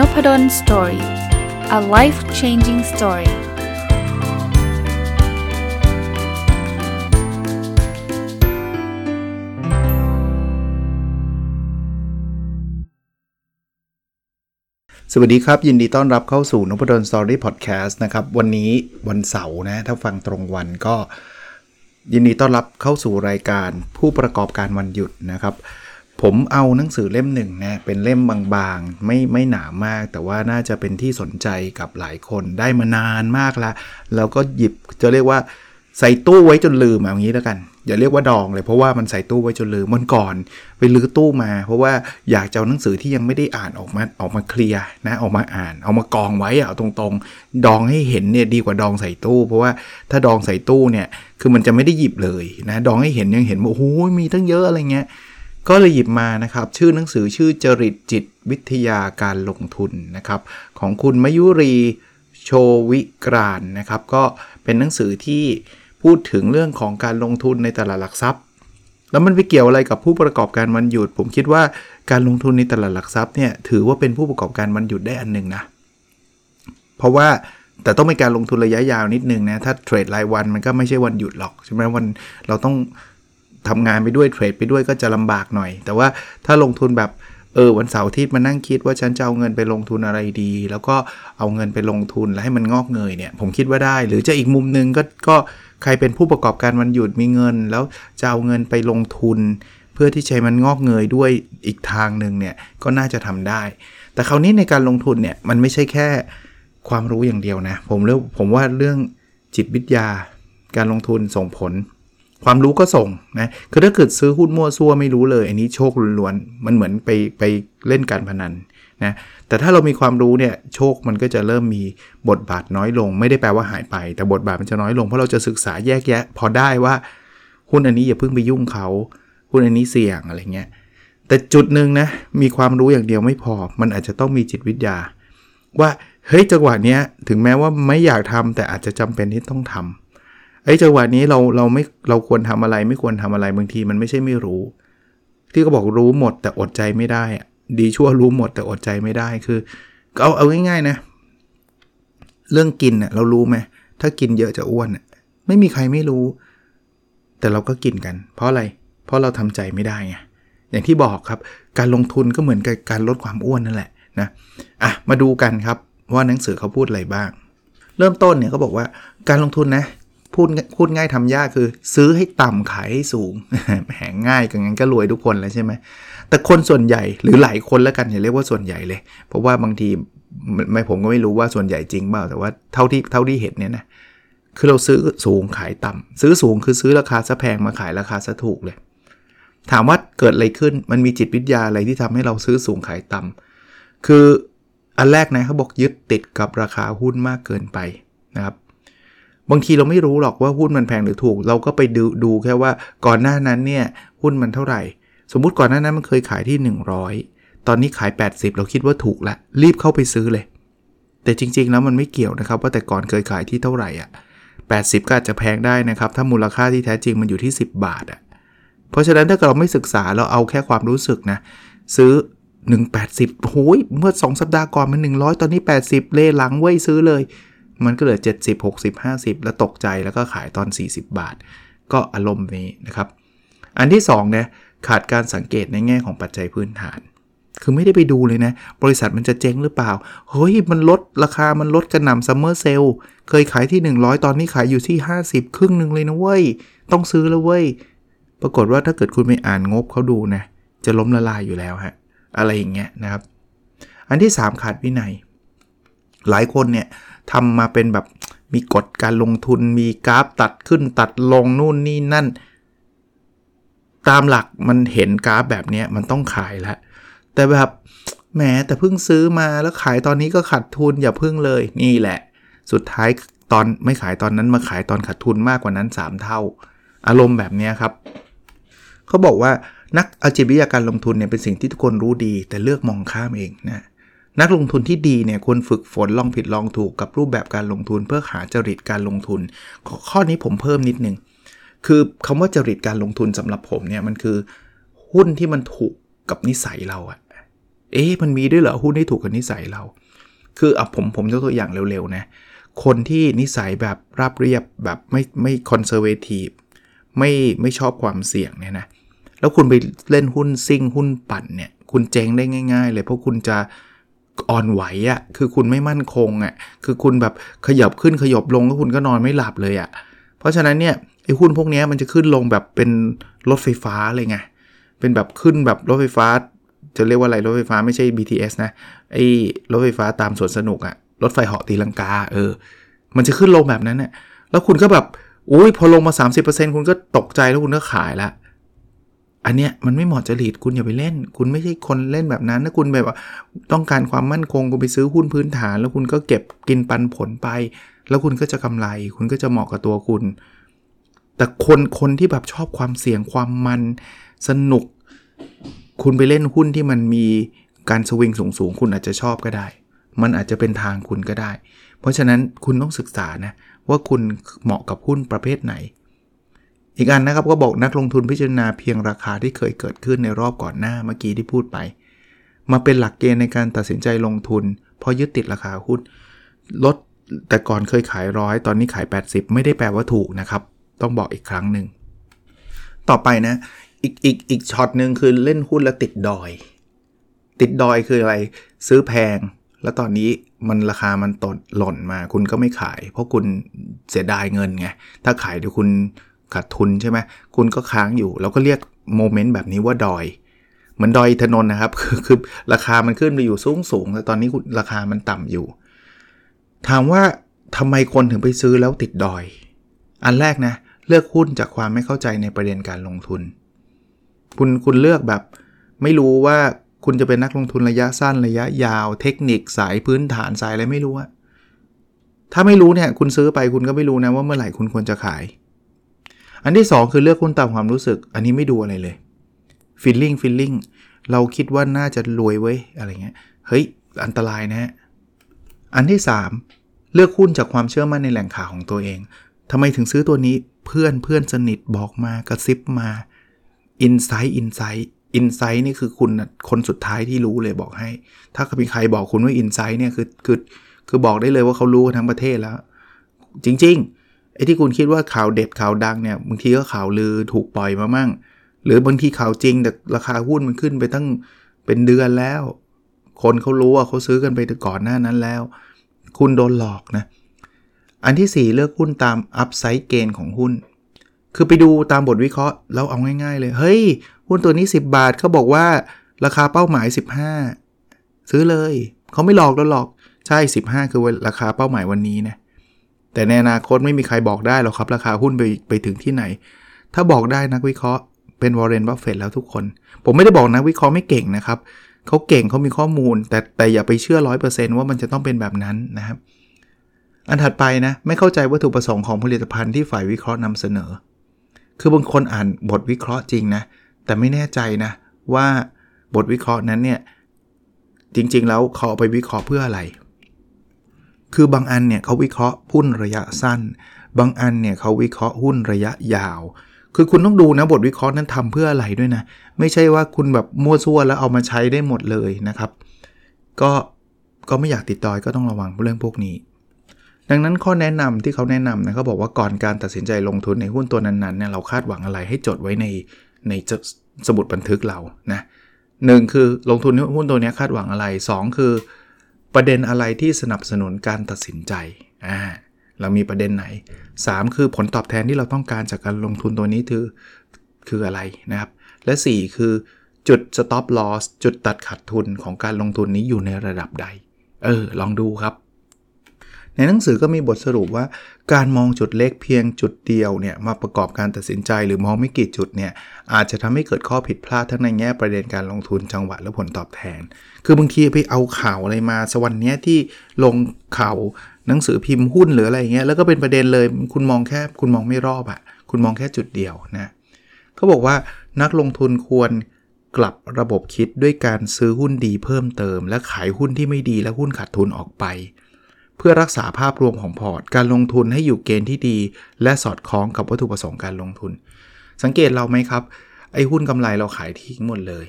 Nopadol Story a life changing story สวัสดีครับ ยินดีต้อนรับเข้าสู่นพดล Story Podcast นะครับ วันนี้วันเสาร์นะ ถ้าฟังตรงวันก็ยินดีต้อนรับเข้าสู่รายการผู้ประกอบการวันหยุดนะครับ ผมเอาหนังสือเล่มหนึ่งนะเป็นเล่มบางๆ ไม่ไม่หนามาก แต่ว่าน่าจะเป็นที่สนใจกับหลายคนได้มานานมากแล้วแล้วก็หยิบจะเรียกว่าใส่ตู้ไว้จนลืมอย่างนี้แล้วกัน อย่าเรียกว่าดองเลยเพราะว่ามันใส่ตู้ไว้จนลืมมันก่อน ไปลื้อตู้มา เพราะว่าอยากจะเอาหนังสือที่ยังไม่ได้อ่านออกมาออกมาเคลียร์นะออกมาอ่าน เอามากองไว้เอาตรงๆ ดองให้เห็นเนี่ยดีกว่าดองใส่ตู้ เพราะว่าถ้าดองใส่ตู้เนี่ยคือมันจะไม่ได้หยิบเลยนะดองให้เห็นยังเห็นว่าโอ้โหมีตั้งเยอะอะไรเงี้ย ก็เลยหยิบมานะครับ ชื่อหนังสือชื่อจริตจิตวิทยาการลงทุนนะครับ ของคุณมยุรีโชวิกรานนะครับ ก็เป็นหนังสือที่พูดถึงเรื่องของการลงทุนในตลาดหลักทรัพย์ แล้วมันไปเกี่ยวอะไรกับผู้ประกอบการวันหยุด ผมคิดว่าการลงทุนในตลาดหลักทรัพย์เนี่ยถือว่าเป็นผู้ประกอบการวันหยุดได้อันหนึ่งนะ เพราะว่าแต่ต้องเป็นการลงทุนระยะยาวนิดนึงนะ ถ้าเทรดรายวันมันก็ไม่ใช่วันหยุดหรอกใช่ไหมวันเราต้อง ทำงานไปด้วยเทรดไปด้วยก็จะลำบากหน่อย แต่ว่าถ้าลงทุนแบบเออวันเสาร์อาทิตย์มานั่งคิดว่าฉันจะเอาเงินไปลงทุนอะไรดี แล้วก็เอาเงินไปลงทุนแล้วให้มันงอกเงยเนี่ยผมคิดว่าได้ หรือจะอีกมุมนึงก็ก็ใครเป็นผู้ประกอบการวันหยุดมีเงิน แล้วจะเอาเงินไปลงทุน เพื่อที่ใช้มันงอกเงยด้วยอีกทางหนึ่งเนี่ยก็น่าจะทำได้ แต่คราวนี้ในการลงทุนเนี่ยมันไม่ใช่แค่ความรู้อย่างเดียวนะผมเรื่องผมว่าเรื่องจิตวิทยา การลงทุนส่งผล ความรู้ก็ส่งนะคือถ้าเกิดซื้อหุ้นมั่วซั่วไม่รู้เลย อันนี้โชคล้วนๆมันเหมือนไปไปเล่นการพนันนะแต่ถ้าเรามีความรู้เนี่ยโชคมันก็จะเริ่มมีบทบาทน้อยลง ไม่ได้แปลว่าหายไป แต่บทบาทมันจะน้อยลงเพราะเราจะศึกษาแยกแยะ พอได้ว่าหุ้นอันนี้อย่าเพิ่งไปยุ่งเขาหุ้นอันนี้เสี่ยงอะไรเงี้ยแต่จุดหนึ่งนะมีความรู้อย่างเดียวไม่พอ มันอาจจะต้องมีจิตวิทยา ว่าเฮ้ยจังหวะเนี้ยถึงแม้ว่าไม่อยากทำแต่อาจจะจำเป็นที่ต้องทำ ไอ้จังหวะนี้เราเราไม่เราควรทำอะไร ไม่ควรทำอะไรบางทีมันไม่ใช่ไม่รู้ ที่เขาบอกรู้หมดแต่อดใจไม่ได้ดีชั่วรู้หมดแต่อดใจไม่ได้คือเอาเอาง่ายๆนะ เรื่องกินเน่ยเรารู้ไหมถ้ากินเยอะจะอ้วนไม่มีใครไม่รู้ แต่เราก็กินกัน เพราะอะไร เพราะเราทำใจไม่ได้ไงอย่างที่บอกครับ การลงทุนก็เหมือนกับการลดความอ้วนนั่นแหละนะอะมาดูกันครับว่าหนังสือเขาพูดอะไรบ้าง เริ่มต้นเนี่ยเขาบอกว่าการลงทุนนะ พูดพูดง่ายทำยากคือ ซื้อให้ต่ำขายให้สูงแหงง่ายกันงั้นก็รวยทุกคนแล้วใช่ไหมแต่คนส่วนใหญ่หรือหลายคนแล้วกันอย่าเรียกว่าส่วนใหญ่เลย เพราะว่าบางทีไม่ผมก็ไม่รู้ว่าส่วนใหญ่จริงเปล่าแต่ว่าเท่าที่เท่าที่เห็นเนี่ยนะคือเราซื้อสูงขายต่ำซื้อสูงคือซื้อราคาซะแพงมาขายราคาซะถูกเลย ถามว่าเกิดอะไรขึ้นมันมีจิตวิทยาอะไรที่ทำให้เราซื้อสูงขายต่ำคืออันแรกนะเขาบอกยึดติดกับราคาหุ้นมากเกินไปนะครับ บางทีเราไม่รู้หรอกว่าหุ้นมันแพงหรือถูก เราก็ไปดูดูแค่ว่าก่อนหน้านั้นเนี่ยหุ้นมันเท่าไหร่ สมมุติก่อนหน้านั้นมันเคยขายที่ 100 ตอนนี้ขาย 80 เราคิดว่าถูกละ รีบเข้าไปซื้อเลย แต่จริง ๆ แล้วมันไม่เกี่ยวนะครับ ว่าแต่ก่อนเคยขายที่เท่าไหร่อะ80 ก็อาจจะแพงได้นะครับ ถ้ามูลค่าที่แท้จริงมันอยู่ที่ 10 บาทอะเพราะฉะนั้นถ้าเราไม่ศึกษาเราเอาแค่ความรู้สึกนะซื้อ 180โอ้ยเมื่อ 2 สัปดาห์ก่อนมัน 100 ตอนนี้ 80 เล่หลังเว้ยซื้อเลย มันก็เหลือ 70 60 50 แล้วตกใจแล้วก็ขายตอน 40 บาท ก็อารมณ์นี้นะครับ อันที่2เนี่ยขาดการสังเกตในแง่ของปัจจัยพื้นฐาน คือไม่ได้ไปดูเลยนะ บริษัทมันจะเจ๊งหรือเปล่า เฮ้ย มันลดราคามันลดกระหน่ำซัมเมอร์เซลเคยขายที่ 100 ตอนนี้ขายอยู่ที่ 50 ครึ่งหนึ่งเลยนะเว้ย ต้องซื้อแล้วเว้ย ปรากฏว่าถ้าเกิดคุณไปอ่านงบเขาดูนะ จะล้มละลายอยู่แล้วฮะ อะไรอย่างเงี้ยนะครับ อันที่ 3 ขาดวินัย หลายคนเนี่ย ทำมาเป็นแบบมีกฎการลงทุนมีกราฟตัดขึ้นตัดลงนู่นนี่นั่น ตามหลักมันเห็นกราฟแบบนี้มันต้องขายแล้วแต่แบบแหมแต่เพิ่งซื้อมาแล้วขายตอนนี้ก็ขาดทุนอย่าเพิ่งเลยนี่แหละ สุดท้ายตอนไม่ขายตอนนั้นมาขายตอนขาดทุนมากกว่านั้น 3 เท่า อารมณ์แบบนี้ครับเขาบอกว่านักอาชีพวิทยาการลงทุนเนี่ยเป็นสิ่งที่ทุกคนรู้ดี แต่เลือกมองข้ามเองนะ นักลงทุนที่ดีเนี่ยควรฝึกฝนลองผิดลองถูกกับรูปแบบการลงทุน เพื่อหาจริตการลงทุน ข้อนี้ผมเพิ่มนิดนึง คือคำว่าจริตการลงทุนสำหรับผมเนี่ยมันคือหุ้นที่มันถูกกับนิสัยเราอะเอ๊ะมันมีด้วยเหรอหุ้นที่ถูกกับนิสัยเรา คืออะผมผมยกตัวอย่างเร็วๆนะคนที่นิสัยแบบราบเรียบแบบไม่ไม่คอนเซอร์เวทีฟไม่ไม่ชอบความเสี่ยงเนี่ยนะแล้วคุณไปเล่นหุ้นซิ่งหุ้นปั่นเนี่ยคุณเจ๊งได้ง่าย ๆ เลยเพราะคุณจะ อ่อนไหวอะ่ะคือคุณไม่มั่นคงอะ่ะคือคุณแบบขยับขึ้นขยบลงแล้วคุณก็นอนไม่หลับเลยอะ่ะเพราะฉะนั้นเนี่ยไอ้หุ้นพวกนี้มันจะขึ้นลงแบบเป็นรถไฟฟ้าเลยไงเป็นแบบขึ้นแบบรถไฟฟ้า จะเรียกว่าอะไรรถไฟฟ้าไม่ใช่ BTS นะไอ้รถไฟฟ้าตามสวนสนุกอะรถไฟเหาะตีลังกาเออ มันจะขึ้นลงแบบนั้นเนี่ยแล้วคุณก็แบบอุ้ยพอลงมา 30%คุณก็ตกใจแล้วคุณก็ขายละ อันเนี้ยมันไม่เหมาะจริตคุณอย่าไปเล่น คุณไม่ใช่คนเล่นแบบนั้นถ้าคุณแบบว่าต้องการความมั่นคงคุณไปซื้อหุ้นพื้นฐาน แล้วคุณก็เก็บกินปันผลไป แล้วคุณก็จะกำไร คุณก็จะเหมาะกับตัวคุณ แต่คนคนที่แบบชอบความเสี่ยงความมันสนุก คุณไปเล่นหุ้นที่มันมีการสวิงสูงๆ คุณอาจจะชอบก็ได้ มันอาจจะเป็นทางคุณก็ได้ เพราะฉะนั้นคุณต้องศึกษานะว่าคุณเหมาะกับหุ้นประเภทไหน อีกอันนะครับก็บอกนักลงทุนพิจารณาเพียงราคาที่เคยเกิดขึ้นในรอบก่อนหน้าเมื่อกี้ที่พูดไป มาเป็นหลักเกณฑ์ในการตัดสินใจลงทุน เพราะยึดติดราคาหุ้นลดแต่ก่อนเคยขายร้อยตอนนี้ขาย 80 ไม่ได้แปลว่าถูกนะครับ ต้องบอกอีกครั้งหนึ่ง ต่อไปนะ อีกอีกอีกช็อตหนึ่งคือเล่นหุ้นแล้วติดดอย ติดดอยคืออะไร ซื้อแพง แล้วตอนนี้มันราคามันตดหล่นมา คุณก็ไม่ขาย เพราะคุณเสียดายเงินไง ถ้าขายเดี๋ยวคุณ ขาดทุนใช่ไหมคุณก็ค้างอยู่เราก็เรียกโมเมนต์แบบนี้ว่าดอย เหมือนดอยถนนนะครับคือคือราคามันขึ้นไปอยู่สูงสูงแต่ตอนนี้ราคามันต่ำอยู่ ถามว่าทำไมคนถึงไปซื้อแล้วติดดอย อันแรกนะ เลือกหุ้นจากความไม่เข้าใจในประเด็นการลงทุน คุณคุณเลือกแบบไม่รู้ว่าคุณจะเป็นนักลงทุนระยะสั้นระยะยาว เทคนิคสายพื้นฐานสายอะไรไม่รู้อะถ้าไม่รู้เนี่ยคุณซื้อไปคุณก็ไม่รู้นะว่าเมื่อไหร่คุณควรจะขาย อันที่ 2 คือเลือกหุ้นตามความรู้สึก อันนี้ไม่ดูอะไรเลย feeling feeling เราคิดว่าน่าจะรวยเว้ยอะไรเงี้ยเฮ้ยอันตรายนะฮะอันที่ 3 เลือกหุ้นจากความเชื่อมั่นในแหล่งข่าวของตัวเองทำไมถึงซื้อตัวนี้เพื่อนเพื่อนสนิทบอกมากระซิบมา insight insight insight นี่คือคุณคนสุดท้ายที่รู้เลยบอกให้ ถ้ามีใครบอกคุณว่า insight เนี่ยคือคือคือบอกได้เลยว่าเขารู้ทั้งประเทศแล้ว จริง ๆ ไอ้ที่คุณคิดว่าข่าวเด็ดข่าวดังเนี่ยบางทีก็ข่าวลือถูกปล่อยมามั่ง หรือบางทีข่าวจริงแต่ราคาหุ้นมันขึ้นไปตั้งเป็นเดือนแล้ว คนเขารู้ว่าเขาซื้อกันไปก่อนหน้านั้นแล้ว คุณโดนหลอกนะ อันที่ 4 เลือกหุ้นตามอัพไซด์เกนของหุ้น คือไปดูตามบทวิเคราะห์แล้วเอาง่าย ๆ เลย เฮ้ย หุ้นตัวนี้ 10 บาทเขาบอกว่าราคาเป้าหมาย 15 ซื้อเลย เขาไม่หลอกเราหรอก ใช่ 15 คือราคาเป้าหมายวันนี้นะ แต่ในอนาคตไม่มีใครบอกได้หรอกครับ ราคาหุ้นไปไปถึงที่ไหน ถ้าบอกได้นักวิเคราะห์เป็นวอร์เรนบัฟเฟตแล้วทุกคน ผมไม่ได้บอกนักวิเคราะห์ไม่เก่งนะครับเขาเก่งเขามีข้อมูล แต่แต่อย่าไปเชื่อร้อยเปอร์เซนต์ว่ามันจะต้องเป็นแบบนั้นนะครับ อันถัดไปนะ ไม่เข้าใจวัตถุประสงค์ของผลิตภัณฑ์ที่ฝ่ายวิเคราะห์นำเสนอ คือบางคนอ่านบทวิเคราะห์จริงนะ แต่ไม่แน่ใจนะว่าบทวิเคราะห์นั้นเนี่ยจริงๆ แล้วเขาเอาไปวิเคราะห์เพื่ออะไร คือบางอันเนี่ยเขาวิเคราะห์หุ้นระยะสั้น บางอันเนี่ยเขาวิเคราะห์หุ้นระยะยาว คือคุณต้องดูนะบทวิเคราะห์นั้นทำเพื่ออะไรด้วยนะ ไม่ใช่ว่าคุณแบบมั่วซั่วแล้วเอามาใช้ได้หมดเลยนะครับ ก็ก็ไม่อยากติดดอยก็ต้องระวังเรื่องพวกนี้ ดังนั้นข้อแนะนำที่เขาแนะนำนะเขาบอกว่าก่อนการตัดสินใจลงทุนในหุ้นตัวนั้นๆเนี่ยเราคาดหวังอะไรให้จดไว้ในในสมุดบันทึกเรานะหนึ่งคือลงทุนหุ้นตัวนี้คาดหวังอะไร 2 คือ ประเด็นอะไรที่สนับสนุนการตัดสินใจอ่าเรามีประเด็นไหน 3 คือผลตอบแทนที่เราต้องการจากการลงทุนตัวนี้คือคืออะไรนะครับ และ 4 คือจุด stop loss จุดตัดขาดทุนของการลงทุนนี้อยู่ในระดับใด เออ ลองดูครับ ในหนังสือก็มีบทสรุปว่า การมองจุดเล็กเพียงจุดเดียวเนี่ยมาประกอบการตัดสินใจหรือมองไม่กี่จุดเนี่ยอาจจะทำให้เกิดข้อผิดพลาดทั้งในแง่ประเด็นการลงทุนจังหวะและผลตอบแทน คือบางทีไปเอาข่าวอะไรมาสวันนี้ที่ลงข่าวหนังสือพิมพ์หุ้นหรืออะไรเงี้ยแล้วก็เป็นประเด็นเลยคุณมองแค่คุณมองไม่รอบอะ่ะคุณมองแค่จุดเดียวนะเขาบอกว่านักลงทุนควรกลับระบบคิดด้วยการซื้อหุ้นดีเพิ่มเติม และขายหุ้นที่ไม่ดีและหุ้นขาดทุนออกไป เพื่อรักษาภาพรวมของพอร์ต การลงทุนให้อยู่เกณฑ์ที่ดี และสอดคล้องกับวัตถุประสงค์การลงทุน สังเกตเราไหมครับ ไอ้หุ้นกำไรเราขายทิ้งหมดเลย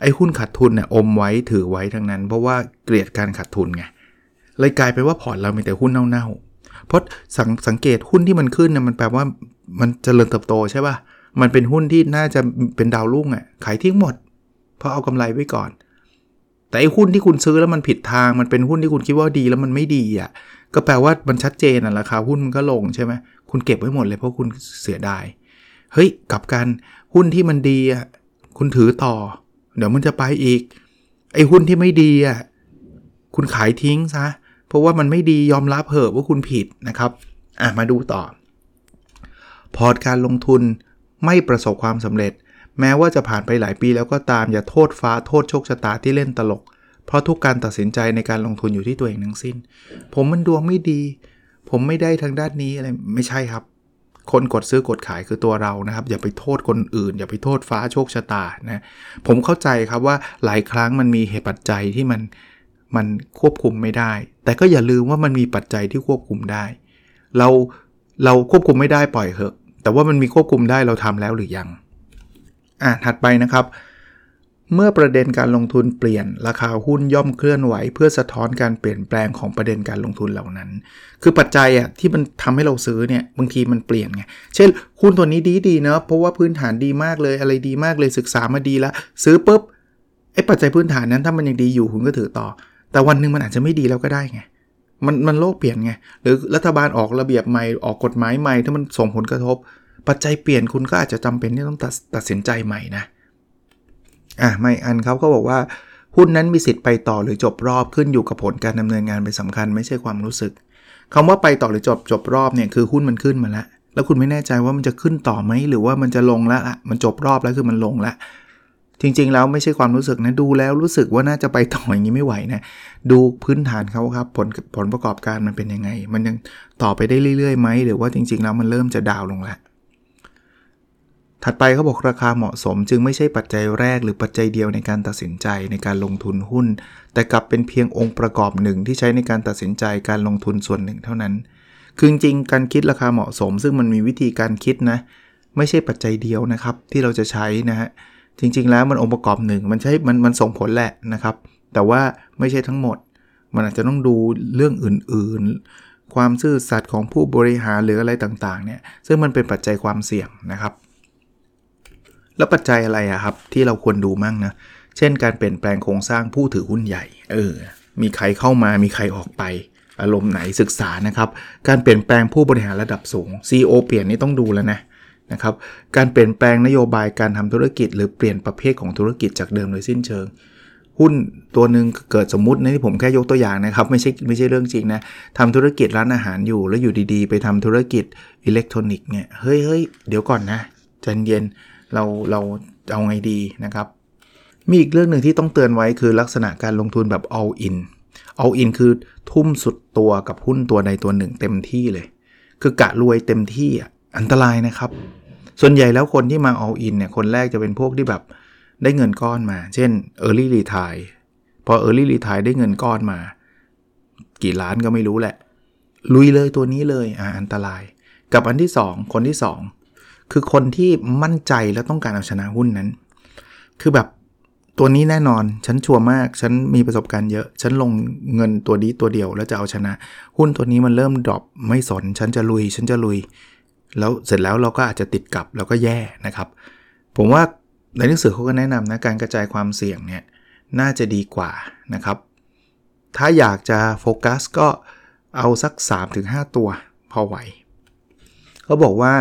ไอ้หุ้นขาดทุนเนี่ยอมไว้ถือไว้ทั้งนั้น เพราะว่าเกลียดการขาดทุนไงเลยกลายเป็นว่าพอร์ตเรามีแต่หุ้นเน่าๆเพราะสังสังเกตหุ้นที่มันขึ้นเนี่ยมันแปลว่ามันจเจริญเติบโตใช่ป่ะมันเป็นหุ้นที่น่าจะเป็นดาวรุ่งอะ่ะขายทิ้งหมด เพราะเอากำไรไว้ก่อน แต่ไอ้หุ้นที่คุณซื้อแล้วมันผิดทางมันเป็นหุ้นที่คุณคิดว่าดีแล้วมันไม่ดีอะ่ะก็แปลว่ามันชัดเจนอะราคาหุ้นมันก็ลงใช่ไหมคุณเก็บไว้หมดเลยเพราะคุณเสียดายเฮ้ยกับการหุ้นที่มันดีอะคุณถือต่อ เดี๋ยวมันจะไปอีก ไอ้หุ้นที่ไม่ดีอะคุณขายทิ้งซะเพราะว่ามันไม่ดียอมรับเหอะว่าคุณผิดนะครับอะมาดูต่อ พอร์ตการลงทุนไม่ประสบความสำเร็จ แม้ว่าจะผ่านไปหลายปีแล้วก็ตามอย่าโทษฟ้าโทษโชคชะตาที่เล่นตลก เพราะทุกการตัดสินใจในการลงทุนอยู่ที่ตัวเองทั้งสิ้น ผมมันดวงไม่ดี ผมไม่ได้ทางด้านนี้อะไรไม่ใช่ครับ คนกดซื้อกดขายคือตัวเรานะครับ อย่าไปโทษคนอื่น อย่าไปโทษฟ้าโชคชะตานะผมเข้าใจครับว่าหลายครั้งมันมีเหตุปัจจัยที่มันมันควบคุมไม่ได้ แต่ก็อย่าลืมว่ามันมีปัจจัยที่ควบคุมได้ เราเราควบคุมไม่ได้ปล่อยเหอะ แต่ว่ามันมีควบคุมได้เราทำแล้วหรือยัง อะถัดไปนะครับ เมื่อประเด็นการลงทุนเปลี่ยนราคาหุ้นย่อมเคลื่อนไหว เพื่อสะท้อนการเปลี่ยนแปลงของประเด็นการลงทุนเหล่านั้น คือปัจจัยอะที่มันทำให้เราซื้อเนี่ยบางทีมันเปลี่ยนไงเช่นหุ้นตัวนี้ดีดีเนาะเพราะว่าพื้นฐานดีมากเลยอะไรดีมากเลยศึกษามาดีแล้ว ซื้อปุ๊บไอ้ปัจจัยพื้นฐานนั้นถ้ามันยังดีอยู่คุณก็ถือต่อ แต่วันหนึ่งมันอาจจะไม่ดีแล้วก็ได้ไงมันมันโลกเปลี่ยนไงหรือรัฐบาลออกระเบียบใหม่ออกกฎหมายใหม่ถ้ามันส่งผลกระทบ ปัจจัยเปลี่ยนคุณก็อาจจะจำเป็นที่ต้องตัดตัดสินใจใหม่นะ อะไม่อันเขาก็บอกว่า หุ้นนั้นมีสิทธิ์ไปต่อหรือจบรอบขึ้นอยู่กับผลการดำเนินงานเป็นสำคัญไม่ใช่ความรู้สึกคำว่าไปต่อหรือจบจบรอบเนี่ยคือหุ้นมันขึ้นมาแล้วแล้วคุณไม่แน่ใจว่ามันจะขึ้นต่อไหมหรือว่ามันจะลงแล้วอะมันจบรอบแล้วคือมันลงแล้วจริงๆ แล้วไม่ใช่ความรู้สึกนะดูแล้วรู้สึกว่าน่าจะไปต่ออย่างนี้ไม่ไหวนะดูพื้นฐานเขาครับผลผลประกอบการมันเป็นยังไง มันยังต่อไปได้เรื่อยๆไหมหรือว่าจริง ๆ แล้วมันเริ่มจะดาวลงแล้ว ถัดไปเขาบอกราคาเหมาะสม จึงไม่ใช่ปัจจัยแรกหรือปัจจัยเดียวในการตัดสินใจในการลงทุนหุ้น แต่กลับเป็นเพียงองค์ประกอบหนึ่งที่ใช้ในการตัดสินใจการลงทุนส่วนหนึ่งเท่านั้น คือจริงการคิดราคาเหมาะสม ซึ่งมันมีวิธีการคิดนะไม่ใช่ปัจจัยเดียวนะครับที่เราจะใช้นะฮะจริง ๆ แล้วมันองค์ประกอบหนึ่งมันใช่มันมันส่งผลแหละนะครับ แต่ว่าไม่ใช่ทั้งหมด มันอาจจะต้องดูเรื่องอื่นๆ ความซื่อสัตย์ของผู้บริหารหรืออะไรต่างๆเนี่ยซึ่งมันเป็นปัจจัยความเสี่ยงนะครับ แล้วปัจจัยอะไรอะครับที่เราควรดูมั่งนะ เช่นการเปลี่ยนแปลงโครงสร้างผู้ถือหุ้นใหญ่ เออ มีใครเข้ามา มีใครออกไป อารมณ์ไหนศึกษานะครับ การเปลี่ยนแปลงผู้บริหารระดับสูง CEO เปลี่ยนนี่ต้องดูแล้วนะนะครับ การเปลี่ยนแปลงนโยบายการทำธุรกิจ หรือเปลี่ยนประเภทของธุรกิจจากเดิมโดยสิ้นเชิง หุ้นตัวหนึ่งเกิดสมมตินะที่ผมแค่ยกตัวอย่างนะครับไม่ใช่ไม่ใช่เรื่องจริงนะทำธุรกิจร้านอาหารอยู่แล้วอยู่ดีๆ ไปทำธุรกิจอิเล็กทรอนิกส์เนี่ยเฮ้ยเฮ้ยเดี๋ยวก่อนนะใจเย็น เราเราเอาไงดีนะครับ มีอีกเรื่องหนึ่งที่ต้องเตือนไว้คือลักษณะการลงทุนแบบ all in all in คือทุ่มสุดตัวกับหุ้นตัวใดตัวหนึ่งเต็มที่เลย คือกะรวยเต็มที่อันตรายนะครับ ส่วนใหญ่แล้วคนที่มา all in เนี่ยคนแรกจะเป็นพวกที่แบบได้เงินก้อนมา เช่น early retire พอ early retire ได้เงินก้อนมา กี่ล้านก็ไม่รู้แหละ ลุยเลยตัวนี้เลยอ่าอันตราย กับอันที่ 2 คนที่ 2 คือคนที่มั่นใจแล้วต้องการเอาชนะหุ้นนั้น คือแบบตัวนี้แน่นอน ฉันชัวร์มาก ฉันมีประสบการณ์เยอะ ฉันลงเงินตัวนี้ตัวเดียวแล้วจะเอาชนะ หุ้นตัวนี้มันเริ่มดรอปไม่สน ฉันจะลุย ฉันจะลุย แล้วเสร็จแล้วเราก็อาจจะติดกับแล้วก็แย่นะครับ ผมว่าในหนังสือเขาก็แนะนำนะการกระจายความเสี่ยงเนี่ยน่าจะดีกว่านะครับ ถ้าอยากจะโฟกัสก็เอาสัก 3-5 ตัวพอไหว เขาบอกว่า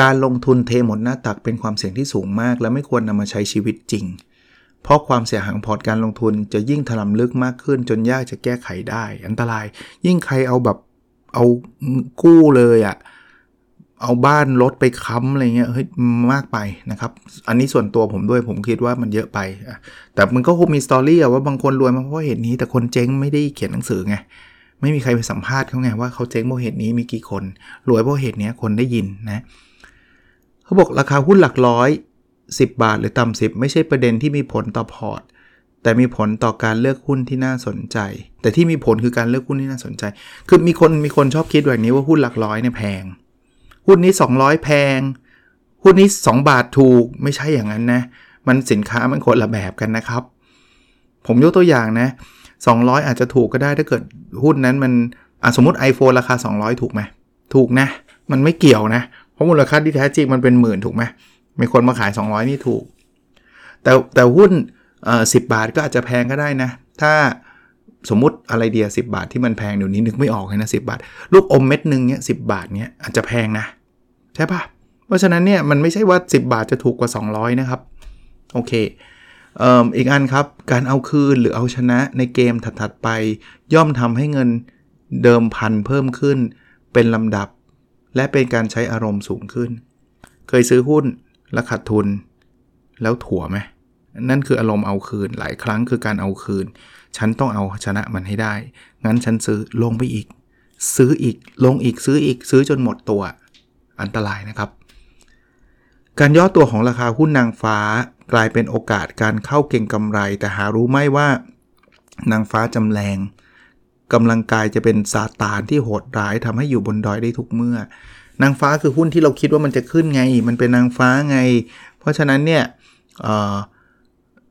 การลงทุนเทหมดหน้าตักเป็นความเสี่ยงที่สูงมาก และไม่ควรนำมาใช้ชีวิตจริง เพราะความเสี่ยหายของพอร์ตการลงทุนจะยิ่งถล่มลึกมากขึ้น จนยากจะแก้ไขได้ อันตราย ยิ่งใครเอาแบบเอากู้เลยอะ่ะเอาบ้านรถไปค้ำอะไรเงี้ยเฮ้ยมากไปนะครับ อันนี้ส่วนตัวผมด้วยผมคิดว่ามันเยอะไป แต่มันก็คงมีสตอรี่อะว่าบางคนรวยมาเพราะเหตุนี้แต่คนเจ๊งไม่ได้เขียนหนังสือไงไม่มีใครไปสัมภาษณ์เขาไงว่าเขาเจ๊งเพราะเหตุนี้มีกี่คน รวยเพราะเหตุนี้คนได้ยินนะ เขาบอกราคาหุ้นหลักร้อย 10 บาทหรือต่ำสิบไม่ใช่ประเด็นที่มีผลต่อพอร์ต แต่มีผลต่อการเลือกหุ้นที่น่าสนใจ แต่ที่มีผลคือการเลือกหุ้นที่น่าสนใจ คือมีคนมีคนชอบคิดแบบนี้ว่าหุ้นหลักร้อยเนี่ยแพง หุ้นนี้ 200 แพง หุ้นนี้ 2 บาทถูกไม่ใช่อย่างนั้นนะ มันสินค้ามันคนละแบบกันนะครับ ผมยกตัวอย่างนะ 200 อาจจะถูกก็ได้ถ้าเกิดหุ้นนั้นมันสมมติ iPhone ราคา 200 ถูกไหมถูกนะ มันไม่เกี่ยวนะ ราะมูลค่าที่แท้จริงมันเป็นหมื่นถูกไหมมีคนมาขาย 200 นี่ถูก แต่แต่หุ้นสิบบาทก็อาจจะแพงก็ได้นะ ถ้าสมมติอะไรเดียสิบาทที่มันแพงเดี๋ยวนี้นึกไม่ออกเลยนะสิบาท ลูกอมเม็ดหนึ่งเนี้ยสิบาทเนี้ยอาจจะแพงนะ ใช่ปะเพราะฉะนั้นเนี่ยมันไม่ใช่ว่า 10 บาทจะถูกกว่า 200 นะครับ โอเคเอ่ออีกอันครับ การเอาคืนหรือเอาชนะในเกมถัดๆไป ย่อมทำให้เงินเดิมพันเพิ่มขึ้นเป็นลำดับ และเป็นการใช้อารมณ์สูงขึ้น เคยซื้อหุ้นแล้วขาดทุน แล้วถั่วไหมนั่นคืออารมณ์เอาคืนหลายครั้งคือการเอาคืน ฉันต้องเอาชนะมันให้ได้ งั้นฉันซื้อลงไปอีก ซื้ออีกลงอีกซื้ออีกซื้อจนหมดตัว อันตรายนะครับ การย่อตัวของราคาหุ้นนางฟ้ากลายเป็นโอกาสการเข้าเก่งกำไร แต่หารู้ไหมว่านางฟ้าจำแรง กำลังกายจะเป็นซาตานที่โหดร้ายทำให้อยู่บนดอยได้ทุกเมื่อ นางฟ้าคือหุ้นที่เราคิดว่ามันจะขึ้นไง มันเป็นนางฟ้าไง เพราะฉะนั้นเนี่ยออ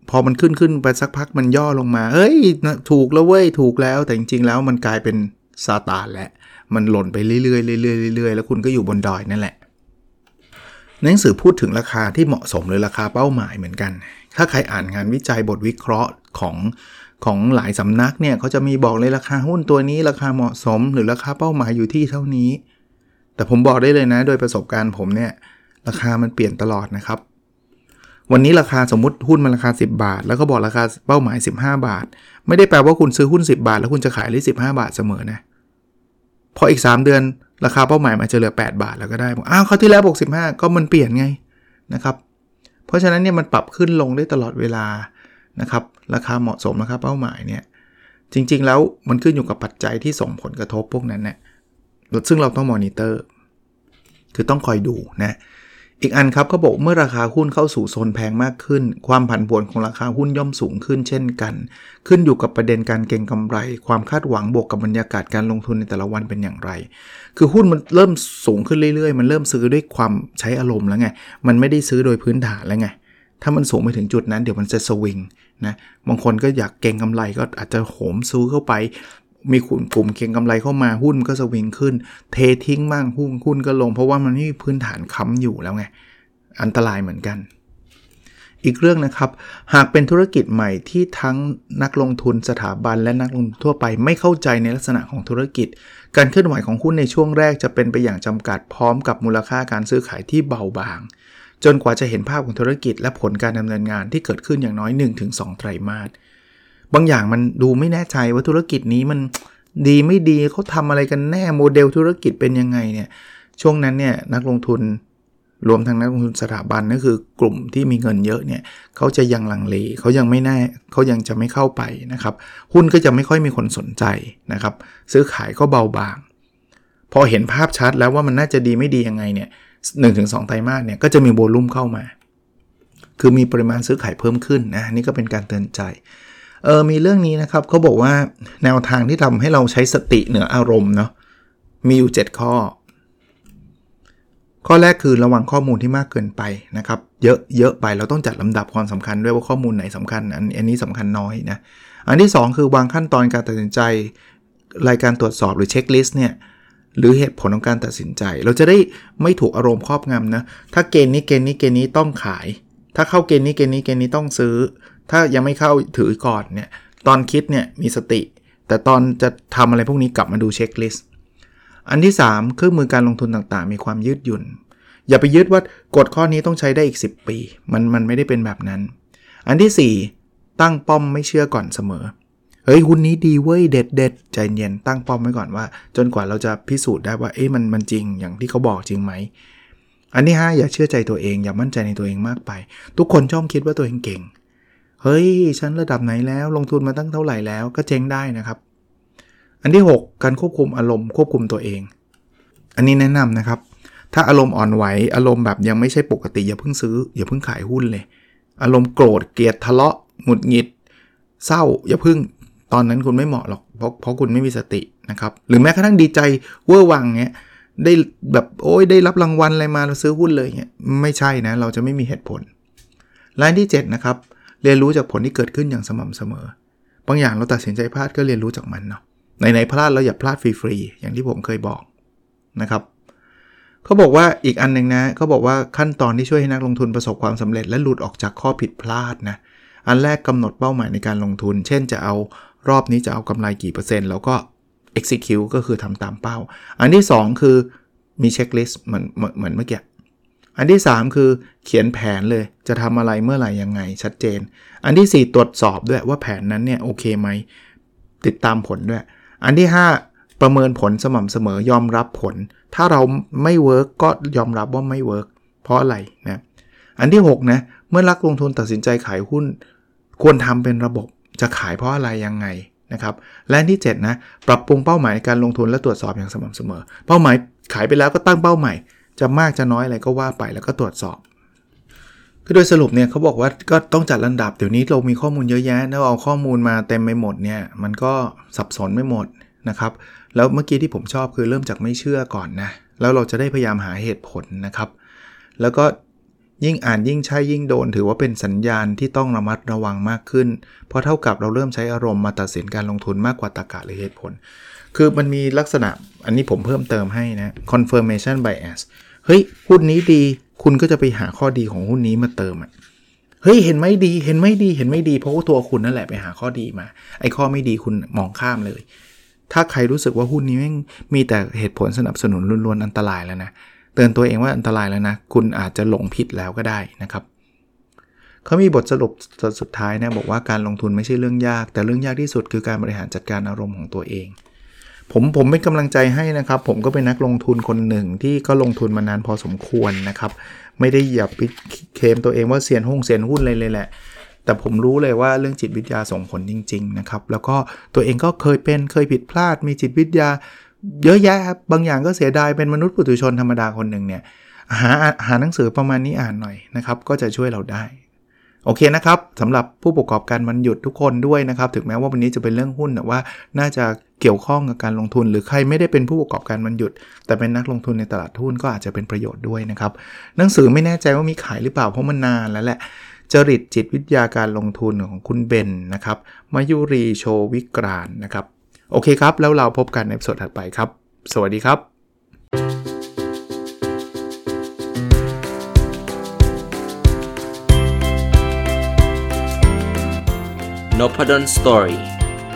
พอมันขึ้นขึ้นไปสักพักมันย่อลงมาเฮ้ย ถูกแล้วเว้ย ถูกแล้ว แต่จริงๆแล้วมันกลายเป็นซาตานแหละ มันหล่นไปเรื่อยๆเรื่อยๆเรื่อยๆแล้วคุณก็อยู่บนดอยนั่นแหละหนังสือพูดถึงราคาที่เหมาะสมหรือราคาเป้าหมายเหมือนกัน ถ้าใครอ่านงานวิจัยบทวิเคราะห์ของของหลายสำนักเนี่ยเขาจะมีบอกเลยราคาหุ้นตัวนี้ราคาเหมาะสม หรือราคาเป้าหมายอยู่ที่เท่านี้ แต่ผมบอกได้เลยนะ โดยประสบการณ์ผมเนี่ยราคามันเปลี่ยนตลอดนะครับ วันนี้ราคาสมมติหุ้นมันราคา 10 บาท แล้วก็บอกราคาเป้าหมาย 15 บาท ไม่ได้แปลว่าคุณซื้อหุ้น 10 บาท แล้วคุณจะขายได้15 บาทเสมอนะพออีก 3 เดือนราคาเป้าหมายมันจะเหลือ 8 บาทแล้วก็ได้บอกอ้าวเขาที่แล้วบอก15ก็มันเปลี่ยนไงนะครับ เพราะฉะนั้นเนี่ยมันปรับขึ้นลงได้ตลอดเวลานะครับราคาเหมาะสมราคาเป้าหมายเนี่ยจริงๆแล้วมันขึ้นอยู่กับปัจจัยที่ส่งผลกระทบพวกนั้นเนี่ยซึ่งเราต้องมอนิเตอร์ คือต้องคอยดูนะ อีกอันครับเขาบอกเมื่อราคาหุ้นเข้าสู่โซนแพงมากขึ้น ความผันผวนของราคาหุ้นย่อมสูงขึ้นเช่นกัน ขึ้นอยู่กับประเด็นการเก็งกำไร ความคาดหวังบวกกับบรรยากาศการลงทุนในแต่ละวันเป็นอย่างไร คือหุ้นมันเริ่มสูงขึ้นเรื่อยๆ มันเริ่มซื้อด้วยความใช้อารมณ์แล้วไง มันไม่ได้ซื้อโดยพื้นฐานแล้วไง ถ้ามันสูงไปถึงจุดนั้นเดี๋ยวมันจะสวิงนะ บางคนก็อยากเก็งกำไรก็อาจจะโหมซื้อเข้าไป มีกลุ่มกลุ่มเก็งกำไรเข้ามาหุ้นก็สวิงขึ้น เททิ้งบ้างหุ้นหุ้นก็ลง เพราะว่ามันไม่มีพื้นฐานค้ำอยู่แล้วไง อันตรายเหมือนกัน อีกเรื่องนะครับ หากเป็นธุรกิจใหม่ที่ทั้งนักลงทุนสถาบันและนักลงทุนทั่วไปไม่เข้าใจในลักษณะของธุรกิจ การเคลื่อนไหวของหุ้นในช่วงแรกจะเป็นไปอย่างจำกัดพร้อมกับมูลค่าการซื้อขายที่เบาบาง จนกว่าจะเห็นภาพของธุรกิจและผลการดำเนินงานที่เกิดขึ้นอย่างน้อย 1-2 ไตรมาส บางอย่างมันดูไม่แน่ใจว่าธุรกิจนี้มันดีไม่ดีเขาทำอะไรกันแน่โมเดลธุรกิจเป็นยังไงเนี่ยช่วงนั้นเนี่ยนักลงทุนรวมทั้งนักลงทุนสถาบันนั่นคือกลุ่มที่มีเงินเยอะเนี่ยเขาจะยังลังเลเขายังไม่แน่เขายังจะไม่เข้าไปนะครับ หุ้นก็จะไม่ค่อยมีคนสนใจนะครับ ซื้อขายก็เบาบาง พอเห็นภาพชัดแล้วว่ามันน่าจะดีไม่ดียังไงเนี่ยหนึ่งถึงสองไตรมาสเนี่ยก็จะมีโวลุ่มเข้ามา คือมีปริมาณซื้อขายเพิ่มขึ้นนะนี่ก็เป็นการเตือนใจ เออมีเรื่องนี้นะครับเขาบอกว่าแนวทางที่ทำให้เราใช้สติเหนืออารมณ์เนาะมีอยู่ 7 ข้อ ข้อแรกคือระวังข้อมูลที่มากเกินไปนะครับ เยอะเยอะไปเราต้องจัดลำดับความสำคัญด้วยว่าข้อมูลไหนสำคัญอันอันนี้สำคัญน้อยนะอันที่ 2 คือวางขั้นตอนการตัดสินใจรายการตรวจสอบหรือเช็คลิสต์เนี่ยหรือเหตุผลของการตัดสินใจ เราจะได้ไม่ถูกอารมณ์ครอบงำนะถ้าเกณฑ์นี้เกณฑ์นี้เกณฑ์นี้ต้องขาย ถ้าเข้าเกณฑ์นี้เกณฑ์นี้เกณฑ์นี้ต้องซื้อ ถ้ายังไม่เข้าถือก่อนเนี่ยตอนคิดเนี่ยมีสติ แต่ตอนจะทำอะไรพวกนี้กลับมาดูเช็คลิสต์อันที่ 3 เครื่องมือการลงทุนต่างๆ มีความยืดหยุ่น อย่าไปยึดว่ากฎข้อนี้ต้องใช้ได้อีก 10 ปี มันมันไม่ได้เป็นแบบนั้น อันที่ 4 ตั้งป้อมไม่เชื่อก่อนเสมอเฮ้ยหุ้นนี้ดีเว้ยเด็ดเด็ดใจเย็นตั้งป้อมไว้ก่อนว่า จนกว่าเราจะพิสูจน์ได้ว่าเอ๊ะมันมันจริงอย่างที่เขาบอกจริงไหมอันที่5อย่าเชื่อใจตัวเอง อย่ามั่นใจในตัวเองมากไป ทุกคนชอบคิดว่าตัวเองเก่ง เฮ้ยฉันระดับไหนแล้วลงทุนมาตั้งเท่าไหร่แล้วก็เจ๊งได้นะครับ อันที่ 6 การควบคุมอารมณ์ควบคุมตัวเอง อันนี้แนะนำนะครับ ถ้าอารมณ์อ่อนไหวอารมณ์แบบยังไม่ใช่ปกติอย่าเพิ่งซื้ออย่าเพิ่งขายหุ้นเลย อารมณ์โกรธเกลียดทะเลาะหงุดหงิด เศร้า อย่าเพิ่งตอนนั้นคุณไม่เหมาะหรอกเพราะเพราะคุณไม่มีสตินะครับหรือแม้กระทั่งดีใจเวอร์วังเงี้ยได้แบบโอ้ยได้รับรางวัลอะไรมาเราซื้อหุ้นเลยเงี้ยไม่ใช่นะเราจะไม่มีเหตุผลและที่ 7 นะครับ เรียนรู้จากผลที่เกิดขึ้นอย่างสม่ำเสมอ บางอย่างเราตัดสินใจพลาดก็เรียนรู้จากมันเนาะไหนๆพลาดเราอย่าพลาดฟรีๆอย่างที่ผมเคยบอกนะครับเขาบอกว่าอีกอันหนึ่งนะเขาบอกว่าขั้นตอนที่ช่วยให้นักลงทุนประสบความสำเร็จ และหลุดออกจากข้อผิดพลาดนะอันแรกกำหนดเป้าหมายในการลงทุน เช่นจะเอารอบนี้จะเอากำไรกี่เปอร์เซ็นต์แล้วก็ execute ก็คือทำตามเป้า อันที่ 2 คือมี checklist เหมือนเหมือนเมื่อกี้ อันที่ 3 คือเขียนแผนเลยจะทำอะไรเมื่อไหร่ยังไงชัดเจน อันที่ 4 ตรวจสอบด้วยว่าแผนนั้นเนี่ยโอเคไหมติดตามผลด้วย อันที่ 5 ประเมินผลสม่ำเสมอยอมรับผล ถ้าเราไม่ work ก็ยอมรับว่าไม่ work เพราะอะไรนะอันที่6นะเมื่อรักลงทุนตัดสินใจขายหุ้น ควรทำเป็นระบบจะขายเพราะอะไรยังไงนะครับและที่7นะปรับปรุงเป้าหมายในการลงทุนและตรวจสอบอย่างสม่ำเสมอ เป้าหมายขายไปแล้วก็ตั้งเป้าใหม่ จะมากจะน้อยอะไรก็ว่าไปแล้วก็ตรวจสอบคือโดยสรุปเนี่ยเขาบอกว่าก็ต้องจัดลำดับเดี๋ยวนี้เรามีข้อมูลเยอะแยะถ้าเอาข้อมูลมาเต็มไปหมดเนี่ยมันก็สับสนไม่หมดนะครับแล้วเมื่อกี้ที่ผมชอบคือเริ่มจากไม่เชื่อก่อนนะแล้วเราจะได้พยายามหาเหตุผลนะครับ แล้วก็ยิ่งอ่านยิ่งใช่ยิ่งโดน ถือว่าเป็นสัญญาณที่ต้องระมัดระวังมากขึ้น เพราะเท่ากับเราเริ่มใช้อารมณ์มาตัดสินการลงทุนมากกว่าตรรกะหรือเหตุผล คือมันมีลักษณะอันนี้ผมเพิ่มเติมให้นะ confirmation bias เฮ้ยหุ้นนี้ดี คุณก็จะไปหาข้อดีของหุ้นนี้มาเติมอะเฮ้ยเห็นไม่ดีเห็นไม่ดีเห็นไม่ดีเพราะว่าตัวคุณนั่นแหละไปหาข้อดีมา ไอ้ข้อไม่ดีคุณมองข้ามเลย ถ้าใครรู้สึกว่าหุ้นนี้แม่งมีแต่เหตุผลสนับสนุนล้วนๆอันตรายแล้วนะเตือนตัวเองว่าอันตรายแล้วนะ คุณอาจจะหลงผิดแล้วก็ได้นะครับเขามีบทสรุปสุดท้ายนะบอกว่าการลงทุนไม่ใช่เรื่องยาก แต่เรื่องยากที่สุดคือการบริหารจัดการอารมณ์ของตัวเอง ผมผมเป็นกำลังใจให้นะครับ ผมก็เป็นนักลงทุนคนหนึ่งที่ก็ลงทุนมานานพอสมควรนะครับ ไม่ได้อย่าไปเคมตัวเองว่าเซียนหุ้นเซียนหุ้นเลยเลยแหละ แต่ผมรู้เลยว่าเรื่องจิตวิทยาส่งผลจริง ๆ นะครับ แล้วก็ตัวเองก็เคยเป็นเคยผิดพลาด มีจิตวิทยา เยอะแยะครับบางอย่างก็เสียดายเป็นมนุษย์ปุถุชนธรรมดาคนหนึ่งเนี่ยหาหาหนังสือประมาณนี้อ่านหน่อยนะครับ ก็จะช่วยเราได้โอเคนะครับสำหรับผู้ประกอบการมันหยุดทุกคนด้วยนะครับ ถึงแม้ว่าวันนี้จะเป็นเรื่องหุ้นแต่ว่าน่าจะ เกี่ยวข้องกับการลงทุน หรือใครไม่ได้เป็นผู้ประกอบการมันหยุด แต่เป็นนักลงทุนในตลาดหุ้นก็อาจจะเป็นประโยชน์ด้วยนะครับ หนังสือไม่แน่ใจว่ามีขายหรือเปล่าเพราะมันนานแล้วแหละจริตจิตวิทยาการลงทุนของคุณเบนนะครับมายุรีโชวิกรานนะครับ โอเคครับ แล้วเราพบกันในสดถัดไปครับ สวัสดีครับ n o p a d o n Story